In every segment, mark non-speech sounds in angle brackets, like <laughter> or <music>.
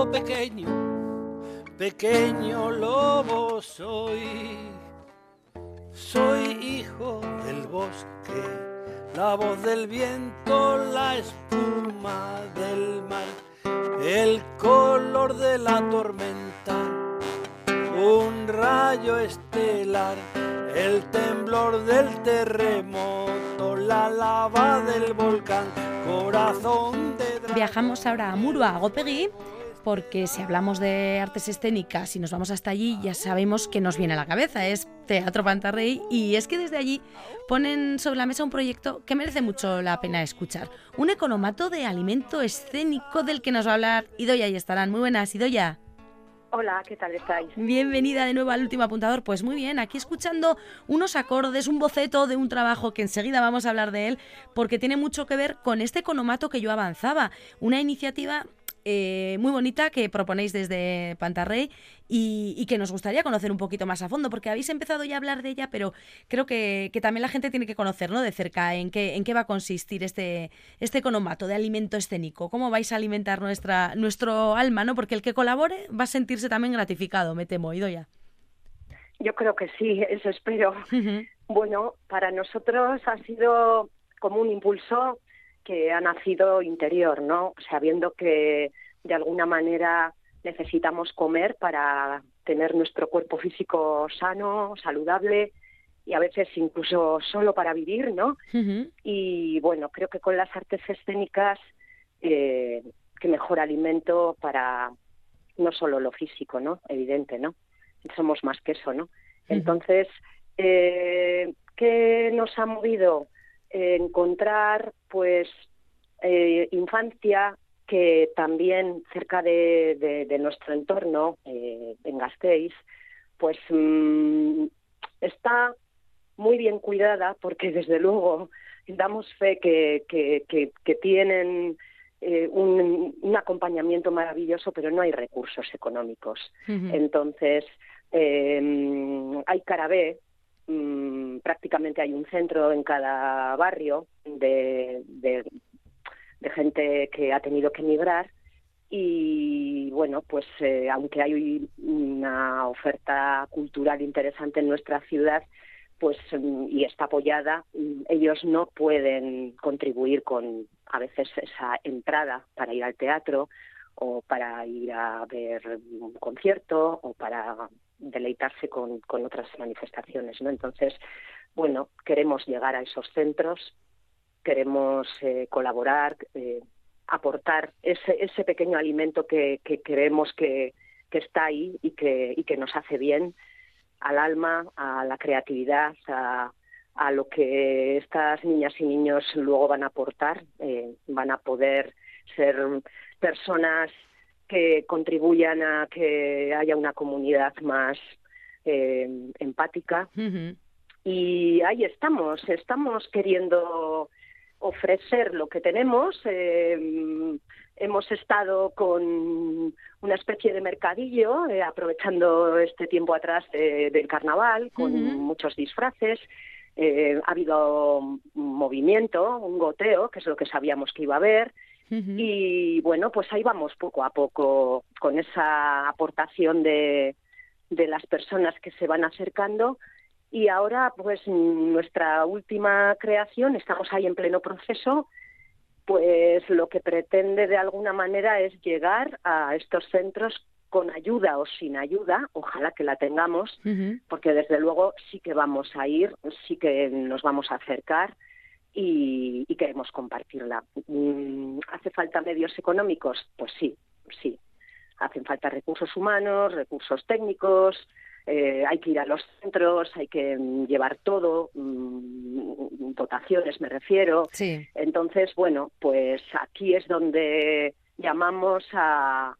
lobo pequeño, pequeño lobo soy. Soy hijo del bosque, la voz del viento, la espuma del mar, el color de la tormenta, un rayo estelar, el temblor del terremoto, la lava del volcán, corazón de... Viajamos ahora a Murua, a Gopegui, porque si hablamos de artes escénicas y nos vamos hasta allí, ya sabemos que nos viene a la cabeza, es Teatro Pantarrey, y es que desde allí ponen sobre la mesa un proyecto que merece mucho la pena escuchar, un economato de alimento escénico del que nos va a hablar Idoya y estarán. Muy buenas, Idoya. Hola, ¿qué tal estáis? Bienvenida de nuevo al último apuntador. Pues muy bien, aquí escuchando unos acordes, un boceto de un trabajo que enseguida vamos a hablar de él, porque tiene mucho que ver con este economato que yo avanzaba. Una iniciativa eh, muy bonita que proponéis desde Pantarrey y, que nos gustaría conocer un poquito más a fondo, porque habéis empezado ya a hablar de ella, pero creo que, también la gente tiene que conocer ¿no? de cerca en qué, en qué va a consistir este, este economato de alimento escénico, cómo vais a alimentar nuestra, nuestro alma, ¿no? porque el que colabore va a sentirse también gratificado, me temo, ya Yo creo que sí, eso espero. Bueno, para nosotros ha sido como un impulso que ha nacido interior, ¿no? Sabiendo que de alguna manera necesitamos comer para tener nuestro cuerpo físico sano, saludable y a veces incluso solo para vivir, ¿no? Y bueno, creo que con las artes escénicas, eh, qué mejor alimento para no solo lo físico, ¿no? Evidente, ¿no? Somos más que eso, ¿no? Entonces, eh, ¿qué nos ha movido? encontrar pues eh, infancia que también cerca de, nuestro entorno, eh, en Gasteiz, pues mm, está muy bien cuidada porque <laughs> desde luego damos fe que, que, tienen eh, un, acompañamiento maravilloso, pero no hay recursos económicos. Entonces, hay Carabé, Mm, prácticamente hay un centro en cada barrio de, de, gente que ha tenido que emigrar y bueno, pues eh, aunque hay una oferta cultural interesante en nuestra ciudad, pues mm, y está apoyada, mm, ellos no pueden contribuir con a veces esa entrada para ir al teatro o para ir a ver un concierto o para deleitarse con, con otras manifestaciones, ¿no? Entonces, bueno, queremos llegar a esos centros, queremos eh, colaborar, eh, aportar ese, ese pequeño alimento que, que creemos que, que, está ahí y que, y que nos hace bien al alma, a la creatividad, a, a lo que estas niñas y niños luego van a aportar, eh, van a poder ser personas que contribuyan a que haya una comunidad más eh, empática. Y ahí estamos, estamos queriendo ofrecer lo que tenemos. Eh, hemos estdo con una especie de mercadillo, eh, aprovechando este tiempo atrás del carnaval, con muchos disfraces. ha habido movimiento, un goteo, que es lo que sabíamos que iba a haber. Y bueno, pues ahí vamos poco a poco con esa aportación de, de las personas que se van acercando. Y ahora, pues nuestra última creación, estamos ahí en pleno proceso, pues lo que pretende de alguna manera es llegar a estos centros con ayuda o sin ayuda, ojalá que la tengamos, porque desde luego sí que vamos a ir, sí que nos vamos a acercar y, queremos compartirla. Mm, ¿Hace falta medios económicos? Pues sí, sí. Hacen falta recursos humanos, recursos técnicos, eh, hay que ir a los centros, hay que mm, llevar todo, mm, dotaciones me refiero. Sí. Entonces, bueno, pues aquí es donde llamamos a,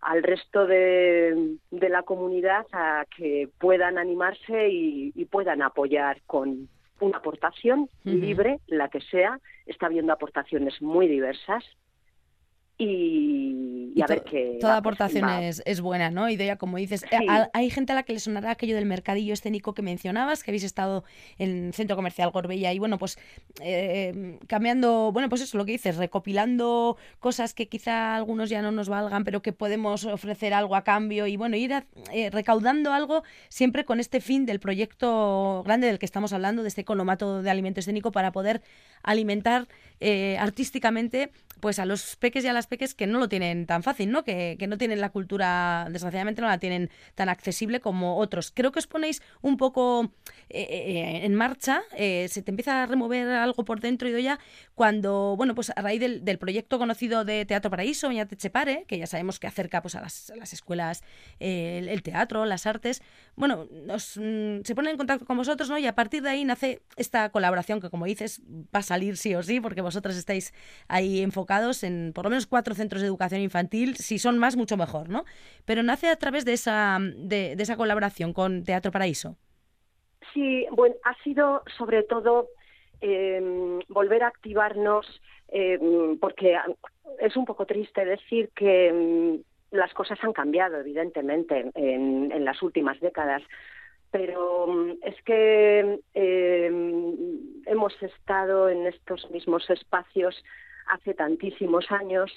al resto de, de, la comunidad a que puedan animarse y puedan apoyar con, una aportación libre, la que sea. Está habiendo aportaciones muy diversas. Y, y, a ver qué... Toda aportación es, es, buena, ¿no? Y ya como dices, eh, hay gente a la que le sonará aquello del mercadillo escénico que mencionabas, que habéis estado en el Centro Comercial Gorbella y bueno, pues eh, cambiando, bueno, pues eso, lo que dices, recopilando cosas que quizá algunos ya no nos valgan, pero que podemos ofrecer algo a cambio y bueno, ir eh, recaudando algo siempre con este fin del proyecto grande del que estamos hablando, de este economato de alimento escénico para poder alimentar eh, artísticamente pues a los peques y a las peques que no lo tienen tan fácil, ¿no? Que, no tienen la cultura, desgraciadamente no la tienen tan accesible como otros. Creo que os ponéis un poco eh, eh, en marcha, se te empieza a remover algo por dentro y ya cuando, bueno, pues a raíz del, proyecto conocido de Teatro Paraíso, Te Chepare, que ya sabemos que acerca pues a las, escuelas el, teatro, las artes, bueno, nos, mm, se ponen en contacto con vosotros, ¿no? Y a partir de ahí nace esta colaboración que, como dices, va a salir sí o sí, porque vosotros estáis ahí en por lo menos cuatro centros de educación infantil, si son más, mucho mejor, ¿no? Pero nace a través de esa, de, esa colaboración con Teatro Paraíso. Sí, bueno, ha sido sobre todo em, volver a activarnos, em, porque es un poco triste decir que em, las cosas han cambiado, evidentemente, en, las últimas décadas pero es que hemos estado en estos mismos espacios hace tantísimos años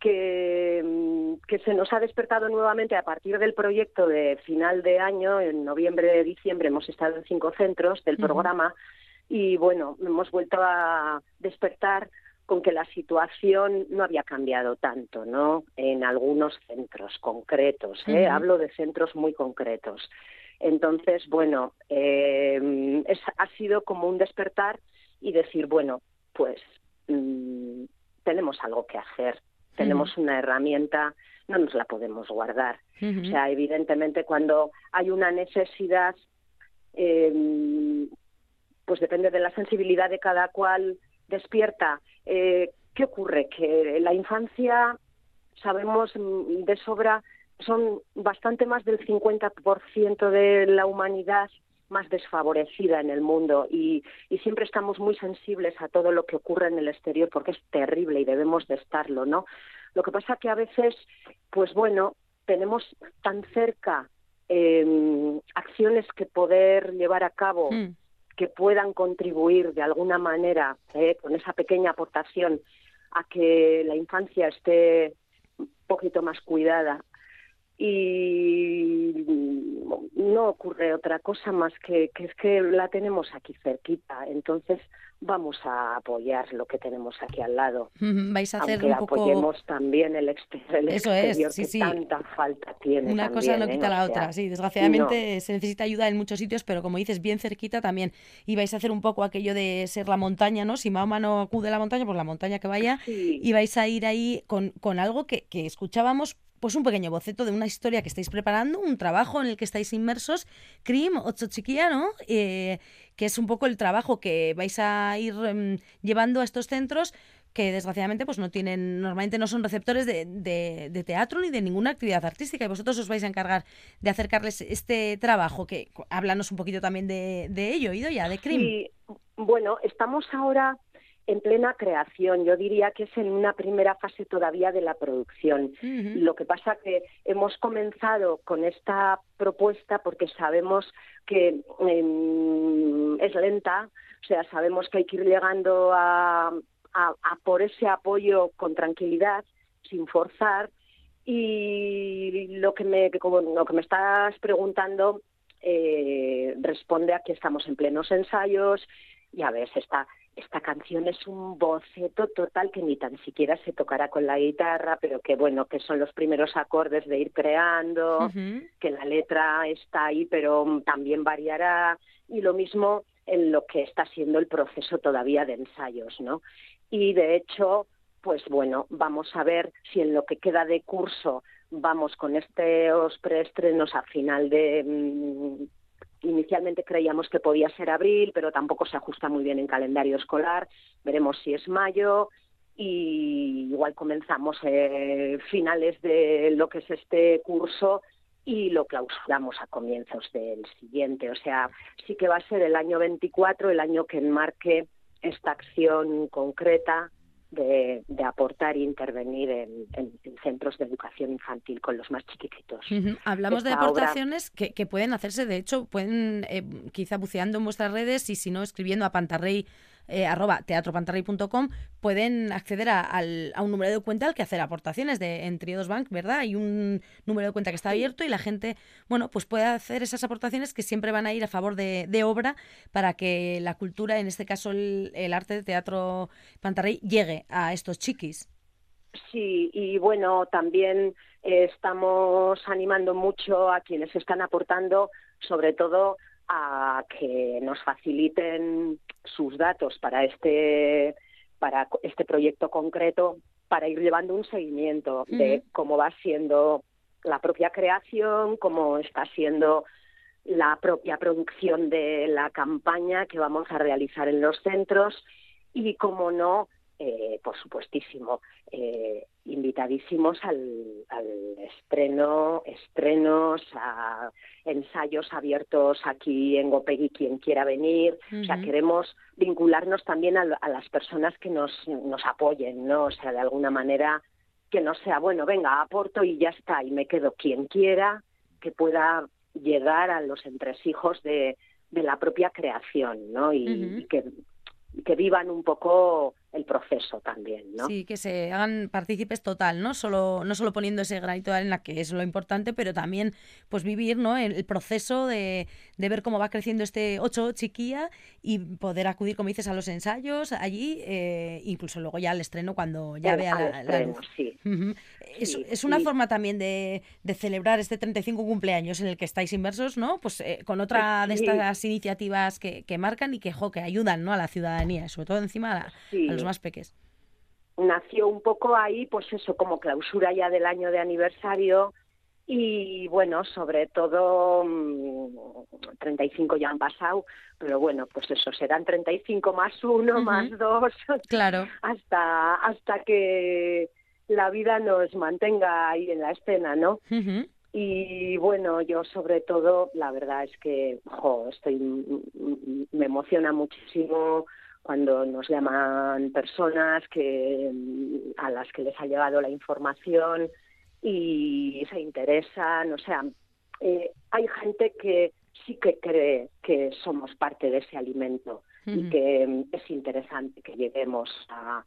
que, mm, que, se nos ha despertado nuevamente a partir del proyecto de final de año, en noviembre, diciembre, hemos estado en cinco centros del programa y bueno, hemos vuelto a despertar con que la situación no había cambiado tanto, ¿no? En algunos centros concretos, ¿eh? hablo de centros muy concretos. Entonces, bueno, eh, ha sido como un despertar y decir, bueno, pues mm, tenemos algo que hacer, tenemos una herramienta, no nos la podemos guardar. O sea, evidentemente cuando hay una necesidad, eh, pues depende de la sensibilidad de cada cual despierta. Eh, ¿Qué ocurre? Que la infancia sabemos de sobra son bastante más del 50% de la humanidad más desfavorecida en el mundo y, siempre estamos muy sensibles a todo lo que ocurre en el exterior porque es terrible y debemos de estarlo, ¿no? Lo que pasa que a veces, pues bueno, tenemos tan cerca em, acciones que poder llevar a cabo hmm. que puedan contribuir de alguna manera eh, con esa pequeña aportación a que la infancia esté un poquito más cuidada y no ocurre otra cosa más que, que es que la tenemos aquí cerquita, entonces vamos a apoyar lo que tenemos aquí al lado. Vais a hacer un poco... apoyemos también el, exterior, Eso es, sí, que tanta falta tiene. Una cosa no quita ¿eh? la otra, sí, desgraciadamente se necesita ayuda en muchos sitios, pero como dices, bien cerquita también. Y vais a hacer un poco aquello de ser la montaña, ¿no? Si Mahoma no acude a la montaña, pues la montaña que vaya, y vais a ir ahí con, con algo que, que escuchábamos pues un pequeño boceto de una historia que estáis preparando, un trabajo en el que estáis inmersos, Crim, Ocho Chiquilla, ¿no? Eh, que es un poco el trabajo que vais a ir em, llevando a estos centros que desgraciadamente pues no tienen, normalmente no son receptores de, teatro ni de ninguna actividad artística y vosotros os vais a encargar de acercarles este trabajo, que háblanos un poquito también de, de ello, ya de Crim. Sí, bueno, estamos ahora en plena creación. Yo diría que es en una primera fase todavía de la producción. Lo que pasa que hemos comenzado con esta propuesta porque sabemos que em, es lenta, o sea, sabemos que hay que ir llegando a, por ese apoyo con tranquilidad, sin forzar. Y lo que me, lo que me estás preguntando eh, responde a que estamos en plenos ensayos. Ya ves, está esta canción es un boceto total que ni tan siquiera se tocará con la guitarra, pero que bueno, que son los primeros acordes de ir creando, que la letra está ahí, pero también variará, y lo mismo en lo que está siendo el proceso todavía de ensayos, ¿no? Y de hecho, pues bueno, vamos a ver si en lo que queda de curso vamos con estos preestrenos a final de mm, Inicialmente creíamos que podía ser abril, pero tampoco se ajusta muy bien en calendario escolar. Veremos si es mayo y igual comenzamos eh, finales de lo que es este curso y lo clausuramos a comienzos del siguiente. O sea, sí que va a ser el año 24, el año que enmarque esta acción concreta de, aportar e intervenir en, centros de educación infantil con los más chiquititos. Hablamos de aportaciones que, pueden hacerse, de hecho, pueden eh, quizá buceando en vuestras redes y si no, escribiendo a Pantarrey eh, arroba teatropantarrey.com pueden acceder a, un número de cuenta al que hacer aportaciones de en Triodos Bank, ¿verdad? Hay un número de cuenta que está abierto y la gente, bueno, pues puede hacer esas aportaciones que siempre van a ir a favor de, obra para que la cultura, en este caso el, arte de teatro Pantarrey, llegue a estos chiquis. Sí, y bueno, también eh, estamos animando mucho a quienes están aportando, sobre todo a que nos faciliten sus datos para este para este proyecto concreto para ir llevando un seguimiento de cómo va siendo la propia creación, cómo está siendo la propia producción de la campaña que vamos a realizar en los centros y, cómo no, eh, por supuestísimo, eh, invitadísimos al, estreno, estrenos, a ensayos abiertos aquí en Gopegui, quien quiera venir. O sea, queremos vincularnos también a, las personas que nos, nos apoyen, ¿no? O sea, de alguna manera que no sea, bueno, venga, aporto y ya está, y me quedo quien quiera, que pueda llegar a los entresijos de, de la propia creación, ¿no? y que, que vivan un poco el proceso también, ¿no? Sí, que se hagan partícipes total, ¿no? Solo, no solo poniendo ese granito de arena, que es lo importante, pero también pues vivir, ¿no? El, proceso de, de, ver cómo va creciendo este ocho chiquilla y poder acudir, como dices, a los ensayos allí, eh, incluso luego ya al estreno cuando ya vea la, luz. Sí. es, una forma también de, de, celebrar este 35 cumpleaños en el que estáis inmersos, ¿no? Pues eh, con otra de estas iniciativas que, que marcan y que, jo, que ayudan, ¿no? A la ciudadanía, sobre todo encima a, a los más peques. Nació un poco ahí, pues eso, como clausura ya del año de aniversario y bueno, sobre todo 35 mm, ya han pasado, pero bueno, pues eso serán 35 más uno, más dos, <laughs> claro. hasta hasta que la vida nos mantenga ahí en la escena, ¿no? Y bueno, yo sobre todo, la verdad es que, jo, estoy, me emociona muchísimo cuando nos llaman personas que a las que les ha llegado la información y se interesan, o sea, eh, hay gente que sí que cree que somos parte de ese alimento y que es interesante que lleguemos a,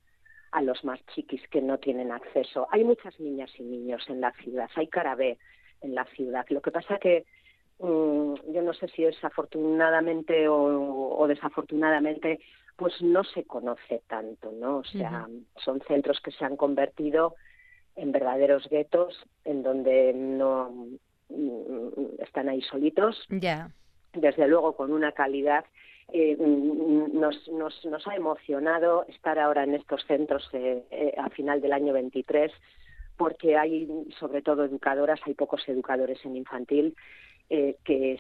a los más chiquis que no tienen acceso. Hay muchas niñas y niños en la ciudad, hay carabé en la ciudad. Lo que pasa que mm, yo no sé si es afortunadamente o, o desafortunadamente pues no se conoce tanto, ¿no? O sea, son centros que se han convertido en verdaderos guetos en donde no mm, están ahí solitos. Ya. Desde luego con una calidad eh, mm, nos, nos, nos ha emocionado estar ahora en estos centros eh, eh, a final del año 23 porque hay sobre todo educadoras, hay pocos educadores en infantil eh, que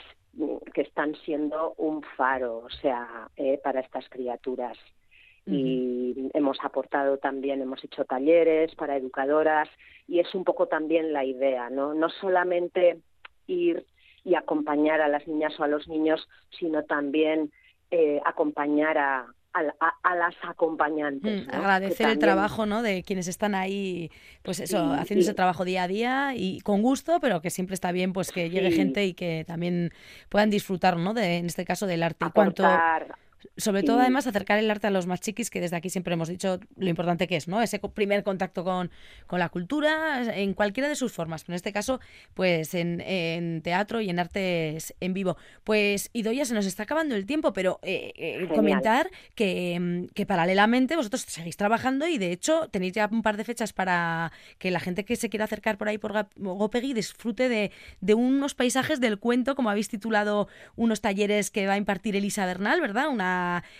que están siendo un faro, o sea, eh, para estas criaturas. Y hemos aportado también, hemos hecho talleres para educadoras y es un poco también la idea, ¿no? No solamente ir y acompañar a las niñas o a los niños, sino también eh, acompañar a, a, las acompañantes. Mm, agradecer el trabajo ¿no? de quienes están ahí, pues eso, haciendo ese trabajo día a día y con gusto, pero que siempre está bien pues que llegue gente y que también puedan disfrutar, ¿no? De, en este caso del arte. Aportar, sobre todo, además, acercar el arte a los más chiquis, que desde aquí siempre hemos dicho lo importante que es, ¿no? Ese primer contacto con, con la cultura, en cualquiera de sus formas, pero en este caso, pues en, en teatro y en artes en vivo. Pues, Idoya, se nos está acabando el tiempo, pero eh, eh, comentar que, que, paralelamente vosotros seguís trabajando y, de hecho, tenéis ya un par de fechas para que la gente que se quiera acercar por ahí por Gopegui disfrute de, de unos paisajes del cuento, como habéis titulado unos talleres que va a impartir Elisa Bernal, ¿verdad? Una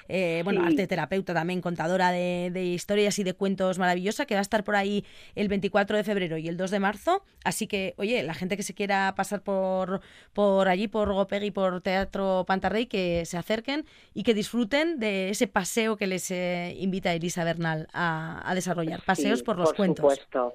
eh, bueno, arte terapeuta también, contadora de, historias y de cuentos maravillosa, que va a estar por ahí el 24 de febrero y el 2 de marzo. Así que, oye, la gente que se quiera pasar por, por allí, por Gopegui, por Teatro Pantarrey, que se acerquen y que disfruten de ese paseo que les eh, invita Elisa Bernal a, desarrollar. Paseos por los por cuentos. Supuesto.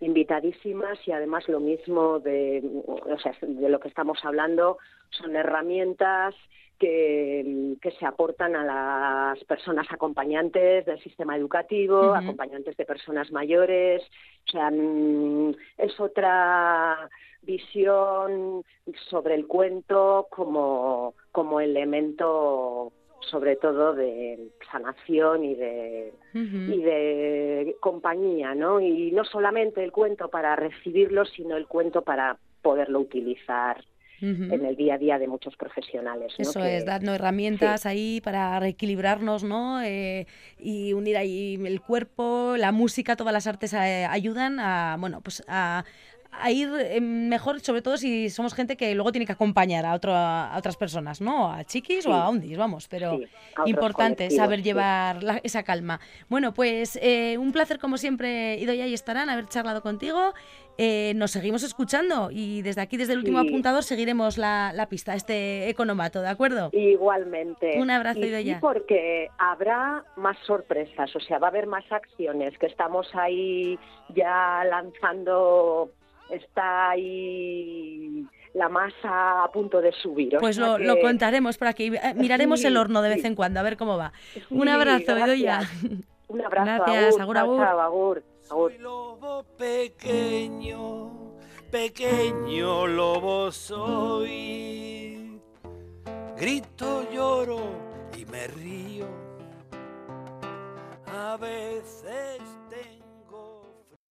invitadísimas y además lo mismo de, o sea, de lo que estamos hablando son herramientas que, que, se aportan a las personas acompañantes del sistema educativo, acompañantes de personas mayores. O sea, mm, es otra visión sobre el cuento como, como elemento sobre todo de sanación y de, y de compañía, ¿no? Y no solamente el cuento para recibirlo, sino el cuento para poderlo utilizar en el día a día de muchos profesionales. Eso es, darnos herramientas ahí para reequilibrarnos ¿no? Eh, y unir ahí el cuerpo, la música, todas las artes eh, ayudan a, bueno, pues a, a ir eh, mejor, sobre todo si somos gente que luego tiene que acompañar a, otro, a otras personas, ¿no? A chiquis o a ondis, vamos, pero importante saber llevar esa calma. Bueno, pues eh, un placer como siempre, Idoya y estarán haber charlado contigo. Eh, nos seguimos escuchando y desde aquí, desde el último apuntador, seguiremos la, la, pista, este economato, ¿de acuerdo? Igualmente. Un abrazo, Idoya. Sí, porque habrá más sorpresas, o sea, va a haber más acciones que estamos ahí ya lanzando está ahí la masa a punto de subir. pues lo, contaremos por aquí. Eh, miraremos el horno de vez en cuando, a ver cómo va. Un abrazo, Bedoya. Un abrazo. Gracias, agur, agur. Soy lobo pequeño, pequeño lobo soy. Grito, lloro y me río. A veces